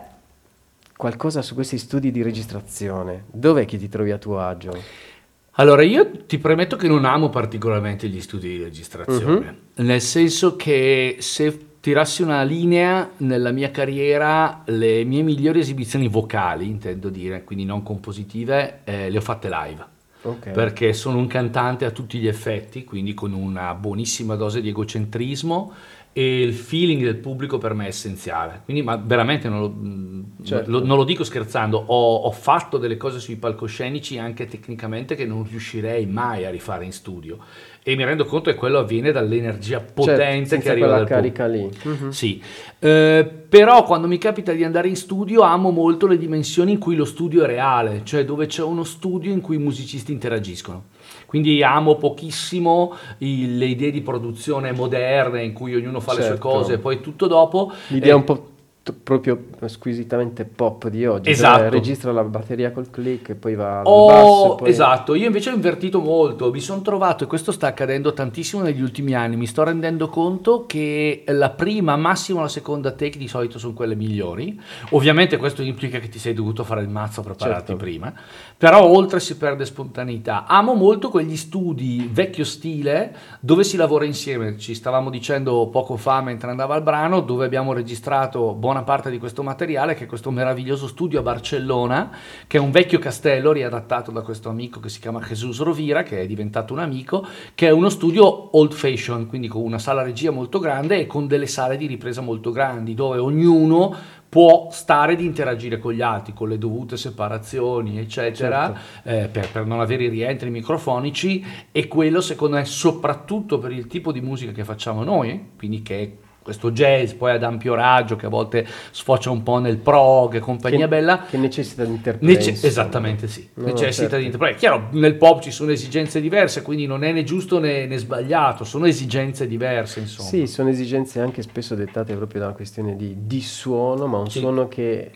qualcosa su questi studi di registrazione, dov'è che ti trovi a tuo agio? Allora, io ti premetto che non amo particolarmente gli studi di registrazione, nel senso che se tirassi una linea nella mia carriera, le mie migliori esibizioni vocali, intendo dire, quindi non compositive, eh, le ho fatte live. Ok. Perché sono un cantante a tutti gli effetti, quindi con una buonissima dose di egocentrismo e il feeling del pubblico per me è essenziale. Quindi, ma veramente non lo, mh, Certo. lo- non lo dico scherzando, ho, ho fatto delle cose sui palcoscenici anche tecnicamente che non riuscirei mai a rifare in studio. E mi rendo conto che quello avviene dall'energia potente Certo, senza che arriva quella dal pubblico. carica lì. Mhm. Sì, Eh, però quando mi capita di andare in studio amo molto le dimensioni in cui lo studio è reale, cioè dove c'è uno studio in cui i musicisti interagiscono. Quindi amo pochissimo i- le idee di produzione moderne in cui ognuno fa le sue Certo. cose e poi tutto dopo. L'idea Eh, un po' t- proprio squisitamente pop di oggi, Esatto. registra la batteria col click e poi va al Oh, basso. esatto, io invece ho invertito molto, mi sono trovato, e questo sta accadendo tantissimo negli ultimi anni, mi sto rendendo conto che la prima, massimo la seconda take di solito sono quelle migliori, ovviamente questo implica che ti sei dovuto fare il mazzo prepararti Certo. prima, però oltre si perde spontaneità. Amo molto quegli studi vecchio stile dove si lavora insieme, ci stavamo dicendo poco fa mentre andava il brano, dove abbiamo registrato buona parte di questo materiale, che è questo meraviglioso studio a Barcellona, che è un vecchio castello riadattato da questo amico che si chiama Jesus Rovira, che è diventato un amico, che è uno studio old fashion, quindi con una sala regia molto grande e con delle sale di ripresa molto grandi, dove ognuno può stare ed interagire con gli altri con le dovute separazioni eccetera eh, per, per non avere i rientri microfonici e quello secondo me soprattutto per il tipo di musica che facciamo noi quindi che è questo jazz poi ad ampio raggio che a volte sfocia un po' nel prog e compagnia Che- bella Che necessita di interpreti. Nece- esattamente sì, No, necessita certo. di interpretare. È chiaro, nel pop ci sono esigenze diverse, quindi non è né giusto né, né sbagliato, sono esigenze diverse, insomma. Sì, sono esigenze anche spesso dettate proprio da una questione di, di suono, ma un Sì. suono che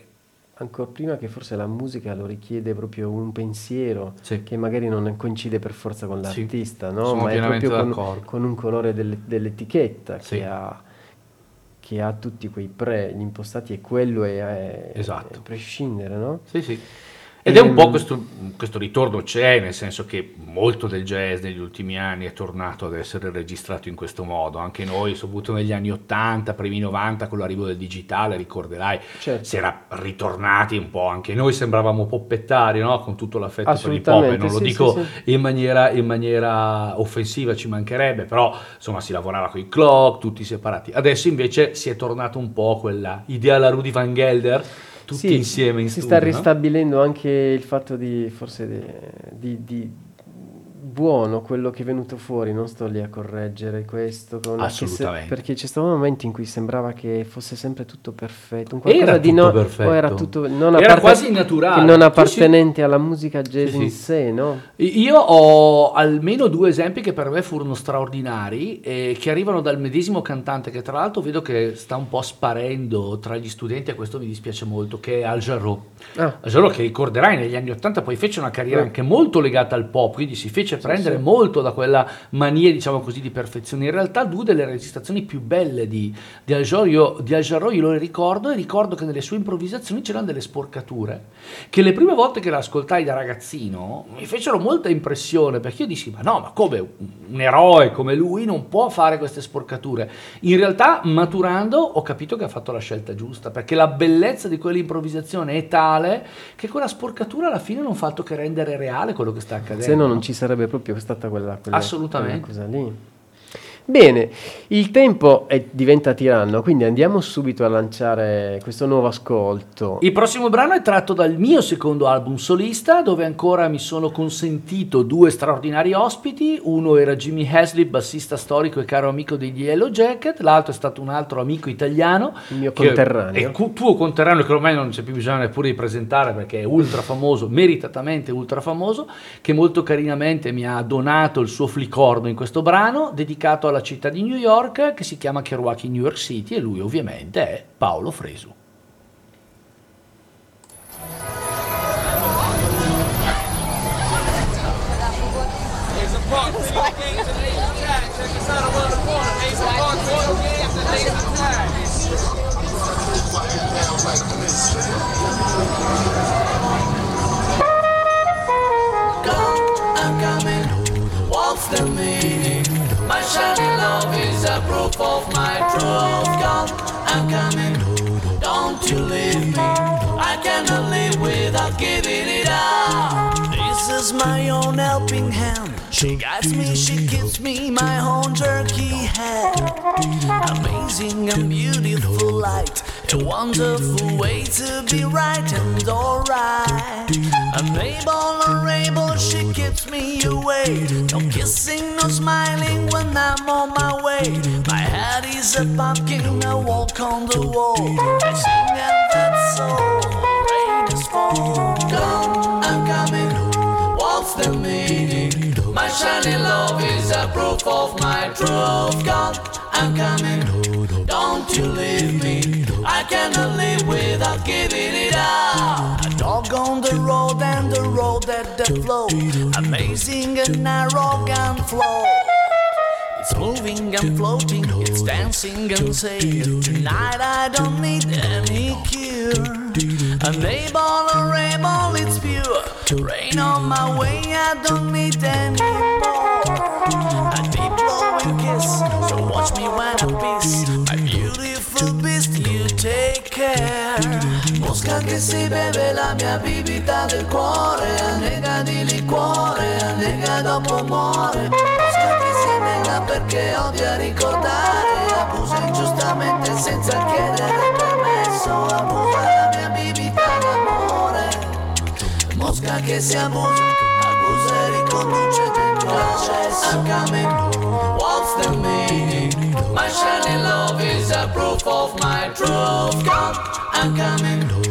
ancora prima che forse la musica lo richiede proprio un pensiero Sì. che magari non coincide per forza con Sì, l'artista, no? sono ma è proprio con, con un colore delle- dell'etichetta Sì. che, ha, che ha tutti quei pre gli impostati e quello è, è- Esatto. è prescindere, no? Sì, sì. Ed è un po' Ehm. questo, questo ritorno c'è, nel senso che molto del jazz negli ultimi anni è tornato ad essere registrato in questo modo. Anche noi, soprattutto negli anni 80, primi 90, con l'arrivo del digitale, ricorderai, Certo. si era ritornati un po'. Anche noi sembravamo poppettari, no? Con tutto l'affetto per il pop. Non lo sì, dico sì, sì. In, maniera, in maniera offensiva, ci mancherebbe, però insomma si lavorava con i clock, tutti separati. Adesso invece si è tornato un po' quella idea alla Rudy Van Gelder. Tutti Sì, insieme in si studio. sta no? ristabilendo anche il fatto di forse di, di- di buono quello che è venuto fuori, non sto lì a correggere questo, con- anche se- Assolutamente. perché c'è stato un momento in cui sembrava che fosse sempre tutto perfetto, un qualcosa Era di tutto no- perfetto. era tutto non Era quasi naturale. non Sì, sì. appartenente alla musica jazz Sì, in sì. sé, no? Io ho almeno due esempi che per me furono straordinari e che arrivano dal medesimo cantante che tra l'altro vedo che sta un po' sparendo tra gli studenti e questo mi dispiace molto, che è Al Jarreau. Ah, Al Jarreau che ricorderai negli anni 80 poi fece una carriera Eh. anche molto legata al pop, quindi si fece prendere sì. molto da quella mania diciamo così di perfezione. In realtà due delle registrazioni più belle di, di Al Jarreau io- di Al Jarreau io le ricordo e ricordo che nelle sue improvvisazioni c'erano delle sporcature che le prime volte che la ascoltai da ragazzino mi fecero molta impressione perché io dissi ma no ma come un- un eroe come lui non può fare queste sporcature in realtà maturando ho capito che ha fatto la scelta giusta perché la bellezza di quell'improvvisazione è tale che quella sporcatura alla fine non fa altro che rendere reale quello che sta accadendo se no non ci sarebbe proprio stata quella, quella- Assolutamente. quella cosa lì. Bene, il tempo è- diventa tiranno, quindi andiamo subito a lanciare questo nuovo ascolto. Il prossimo brano è tratto dal mio secondo album solista, dove ancora mi sono consentito due straordinari ospiti. Uno era Jimmy Haslip, bassista storico e caro amico degli Yellow Jacket, l'altro è stato un altro amico italiano. Il mio conterraneo. È tuo conterraneo, che ormai non c'è più bisogno neppure di presentare perché è ultra famoso, meritatamente ultra famoso, che molto carinamente mi ha donato il suo flicorno in questo brano, dedicato alla alla città di New York che si chiama Kerouac in New York City e lui ovviamente è Paolo Fresu. Walk with me. Sharing love is a proof of my true God. I'm coming, don't you leave me. I cannot live without giving it up. This is my own helping hand. She guides me, she gives me my own turkey head. Amazing and beautiful light. A wonderful way to be right and alright. Unable or able, she keeps me away. No kissing, no smiling when I'm on my way. My head is a pumpkin, I walk on the wall. Sing and that's all. Rain is fall. Come, I'm coming. What's the meaning? My shining love is a proof of my truth. Come, I'm coming. Don't you leave me. I cannot live without giving it up. A dog on the road and the road that the flow. Amazing and narrow and flow. It's moving and floating, it's dancing and saying Tonight I don't need any cure Unable or able, it's pure Rain on my way, I don't need any more A deep blowing kiss, so watch me when I piss care Mosca che si beve la mia bibita del cuore Annega di liquore, annega dopo muore. Mosca che si nega perché odia ricordare Abusa ingiustamente senza chiedere permesso Abusa la mia bibita d'amore. Mosca che si abusa, abusa e riconduce dentro I'm coming, what's the meaning? proof of my truth. Come, I'm coming home.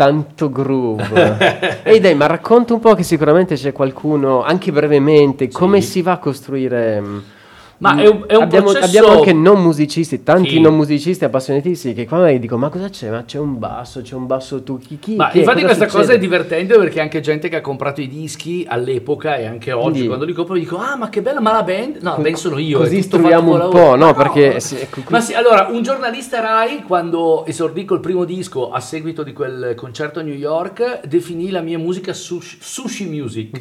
Tanto groove. Ehi dai, ma racconta un po' che sicuramente c'è qualcuno, anche brevemente, come si va a costruire... Ma è un- è un abbiamo, processo- abbiamo anche non musicisti, tanti Sì. non musicisti appassionatissimi che qua magari dicono ma cosa c'è? Ma c'è un basso, c'è un basso tu, chi, chi Ma chi infatti questa succede?" cosa è divertente perché anche gente che ha comprato i dischi all'epoca e anche oggi Quindi- quando li compro dico ah ma che bella ma la band no band sono io così istruiamo un con lavoro." po', no? Perché sì, ecco, ma sì allora un giornalista Rai quando esordì col primo disco a seguito di quel concerto a New York definì la mia musica sushi, sushi music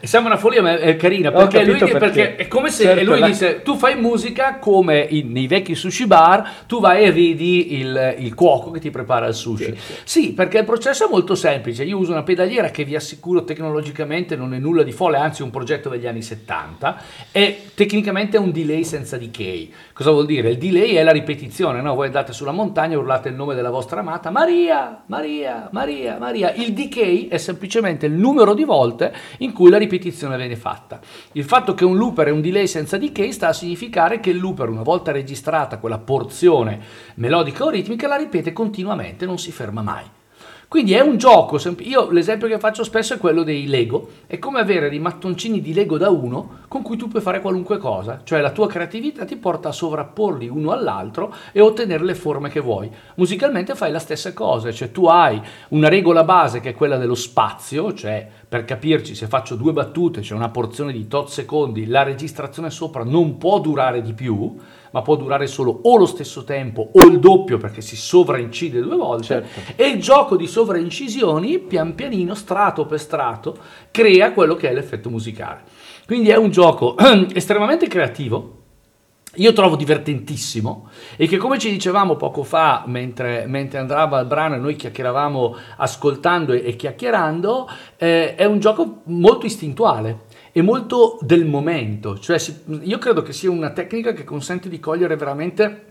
e sembra una follia ma è carina perché lui perché. perché. è come se Certo, lui la- disse tu fai musica come in- nei vecchi sushi bar tu vai e vedi il, il cuoco che ti prepara il sushi sì, perché il processo è molto semplice. Io uso una pedaliera che vi assicuro tecnologicamente non è nulla di folle, anzi è un progetto degli anni 70 e tecnicamente è un delay senza decay. Cosa vuol dire? Il delay è la ripetizione, no? Voi andate sulla montagna e urlate il nome della vostra amata, Maria, Maria, Maria, Maria. Il decay è semplicemente il numero di volte in cui la ripetizione viene fatta. Il fatto che un looper è un delay senza decay sta a significare che il looper, una volta registrata quella porzione melodica o ritmica, la ripete continuamente, non si ferma mai. Quindi è un gioco, io l'esempio che faccio spesso è quello dei Lego, è come avere dei mattoncini di Lego da uno con cui tu puoi fare qualunque cosa, cioè la tua creatività ti porta a sovrapporli uno all'altro e ottenere le forme che vuoi. Musicalmente fai la stessa cosa, cioè tu hai una regola base che è quella dello spazio, cioè per capirci se faccio due battute, c'è una porzione di tot secondi, la registrazione sopra non può durare di più, ma può durare solo o lo stesso tempo o il doppio perché si sovraincide due volte Certo. e il gioco di sovraincisioni pian pianino strato per strato crea quello che è l'effetto musicale quindi è un gioco estremamente creativo io trovo divertentissimo e che come ci dicevamo poco fa mentre, mentre andava il brano e noi chiacchieravamo ascoltando e, e chiacchierando eh, è un gioco molto istintuale e molto del momento. Cioè si- io credo che sia una tecnica che consente di cogliere veramente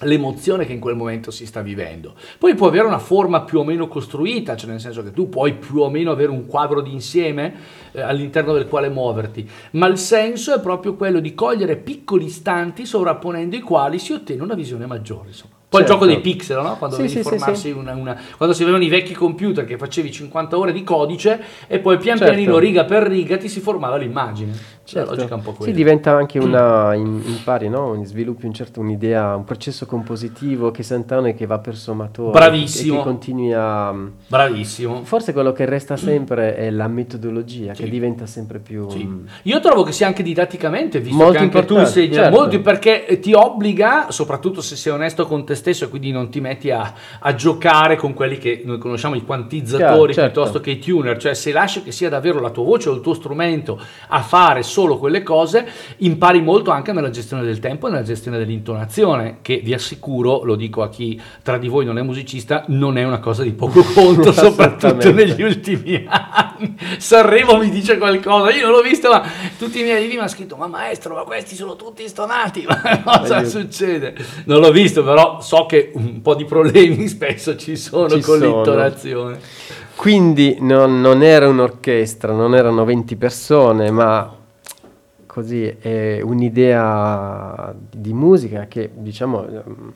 l'emozione che in quel momento si sta vivendo. Poi può avere una forma più o meno costruita, cioè nel senso che tu puoi più o meno avere un quadro di insieme eh, all'interno del quale muoverti, ma il senso è proprio quello di cogliere piccoli istanti sovrapponendo i quali si ottiene una visione maggiore. Insomma. Poi Certo. il gioco dei pixel, no? quando, Sì, sì, sì. Una, una- quando si avevano i vecchi computer che facevi 50 ore di codice e poi pian Certo. pianino, riga per riga, ti si formava l'immagine. Certo. La logica è un po' Sì, quella. diventa anche una, in- impari, no? Sviluppi un certo, un'idea, un processo compositivo che sentano e che va per sommatore. Bravissimo. E che continui a... Bravissimo. Forse quello che resta sempre è la metodologia, Sì. che diventa sempre più... Sì. mm, Io trovo che sia anche didatticamente, visto Molto che anche tu importante, insegni certo. molto, perché ti obbliga, soprattutto se sei onesto con te stesso e quindi non ti metti a, a giocare con quelli che noi conosciamo i quantizzatori Chiaro, certo. piuttosto che i tuner, cioè se lasci che sia davvero la tua voce o il tuo strumento a fare solo quelle cose, impari molto anche nella gestione del tempo e nella gestione dell'intonazione, che vi assicuro, lo dico a chi tra di voi non è musicista, non è una cosa di poco conto, soprattutto negli ultimi anni. Sanremo mi dice qualcosa, io non l'ho visto, ma tutti i miei allievi mi hanno scritto, ma maestro, ma questi sono tutti stonati, ma cosa Aiuto. succede? Non l'ho visto, però so che un po' di problemi spesso ci sono Ci con sono. l'intonazione. Quindi non, non era un'orchestra, non erano 20 persone, ma così è un'idea di musica che diciamo ehm,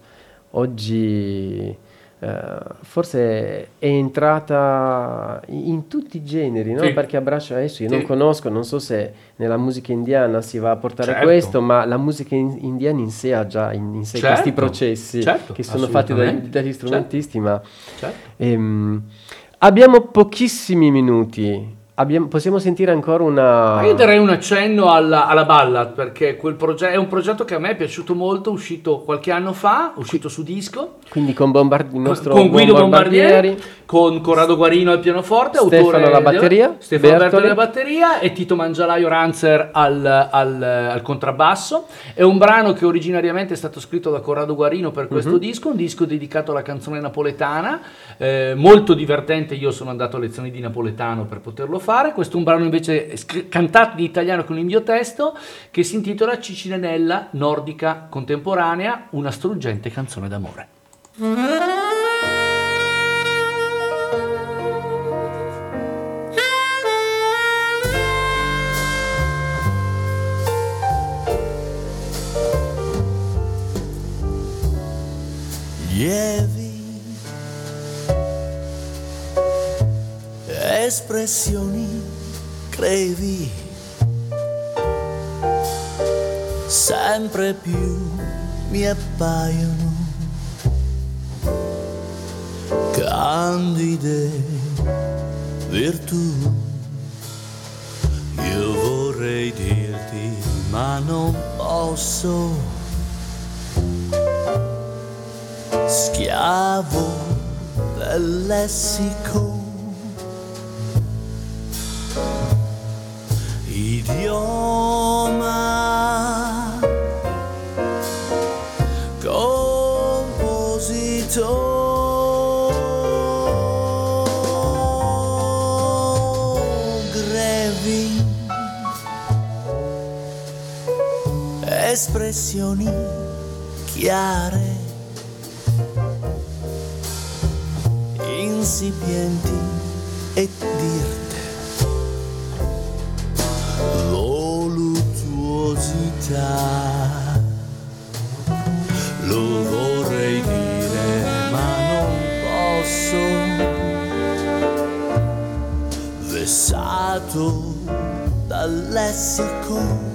oggi eh, forse è entrata in tutti i generi, no? Sì. perché abbraccia adesso io Sì. non conosco, non so se nella musica indiana si va a portare Certo. questo, ma la musica in- indiana in sé ha già in, in sé Certo. questi processi Certo, che sono fatti assolutamente. dagli strumentisti, ma Certo. Ehm, abbiamo pochissimi minuti. Abbiamo- possiamo sentire ancora una. Io darei un accenno alla, alla ballad perché quel progetto è un progetto che a me è piaciuto molto, uscito qualche anno fa, uscito su disco. Quindi con Bombard- con Guido Bombardieri. Bombardieri, con Corrado Guarino al pianoforte, Stefano autore alla batteria, Stefano Bertoli. Alla batteria e Tito Mangialaio Ranzer al, al- al contrabbasso. È un brano che originariamente è stato scritto da Corrado Guarino per questo Mhm. disco, un disco dedicato alla canzone napoletana, eh, molto divertente. Io sono andato a lezioni di napoletano per poterlo fare. Questo è un brano invece scr- cantato in italiano con il mio testo che si intitola Cicinenella nordica contemporanea, una struggente canzone d'amore. Espressioni crevi sempre più mi appaiono candide virtù. Io vorrei dirti ma non posso. Schiavo del lessico, espressioni chiare insipienti e dirte. Voluttuosità. Lo vorrei dire ma non posso. Vessato dal lessico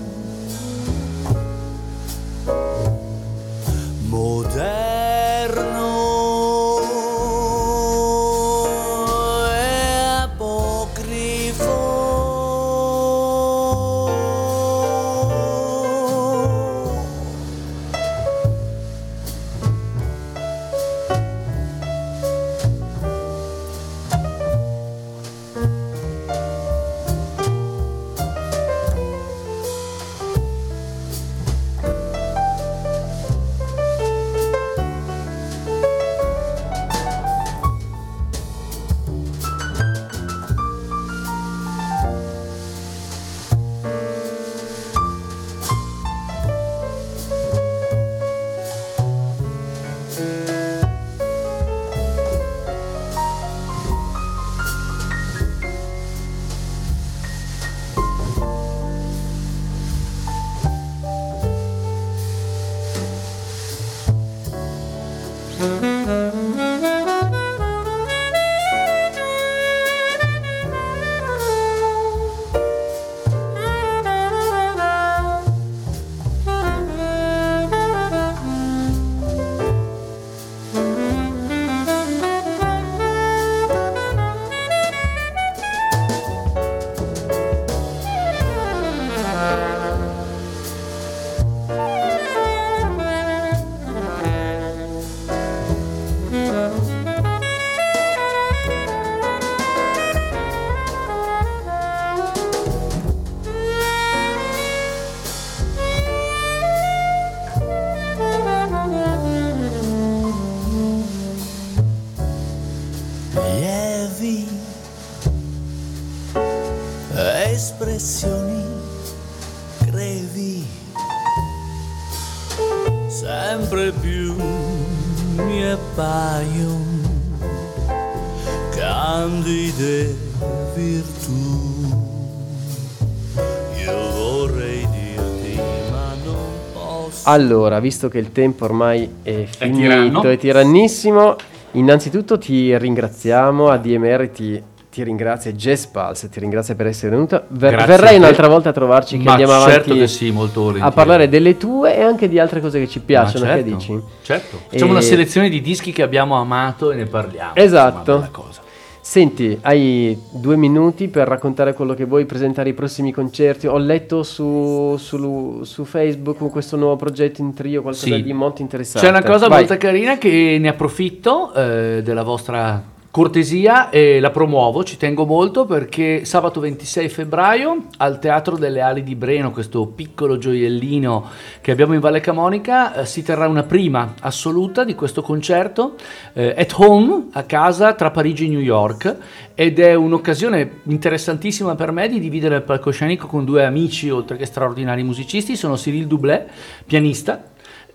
Allora, visto che il tempo ormai è finito, tiranno. è tirannissimo, innanzitutto ti ringraziamo, ADMR ti, ti ringrazia, Jazz Pulse ti ringrazia per essere venuta. Ver- verrai a un'altra volta a trovarci che Ma andiamo avanti certo che sì, molto a volentieri. parlare delle tue e anche di altre cose che ci Ma piacciono, certo, che dici? Certo. Facciamo E- una selezione di dischi che abbiamo amato e ne parliamo. Esatto. Insomma. Senti, hai due minuti per raccontare quello che vuoi, presentare i prossimi concerti. Ho letto su, su- su Facebook questo nuovo progetto in trio, qualcosa Sì. di molto interessante. C'è una cosa Vai. molto carina che ne approfitto eh, della vostra cortesia e la promuovo, ci tengo molto perché sabato 26 febbraio al Teatro delle Ali di Breno, questo piccolo gioiellino che abbiamo in Valle Camonica, eh, si terrà una prima assoluta di questo concerto eh, at home, a casa tra Parigi e New York ed è un'occasione interessantissima per me di dividere il palcoscenico con due amici oltre che straordinari musicisti, sono Cyril Doublet, pianista,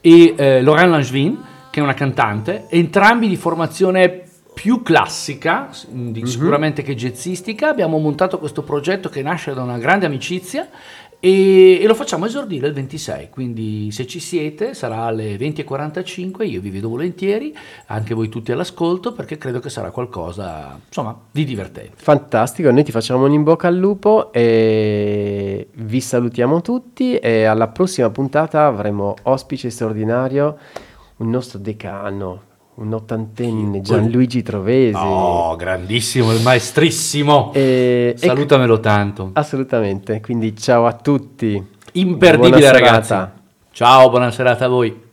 e eh, Laurent Langevin, che è una cantante, entrambi di formazione più classica, s- di- sicuramente che jazzistica. Abbiamo montato questo progetto che nasce da una grande amicizia e, e lo facciamo esordire il 26, quindi se ci siete sarà alle 20.45, io vi vedo volentieri, anche voi tutti all'ascolto, perché credo che sarà qualcosa, insomma, di divertente. Fantastico, noi ti facciamo un in bocca al lupo e vi salutiamo tutti e alla prossima puntata avremo ospite straordinario, un nostro decano, un ottantenne, Gianluigi Trovesi. Oh, grandissimo, il maestrissimo! E- e- Salutamelo tanto. Assolutamente, quindi ciao a tutti. Imperdibile ragazzi. serata. Ciao, buona serata a voi.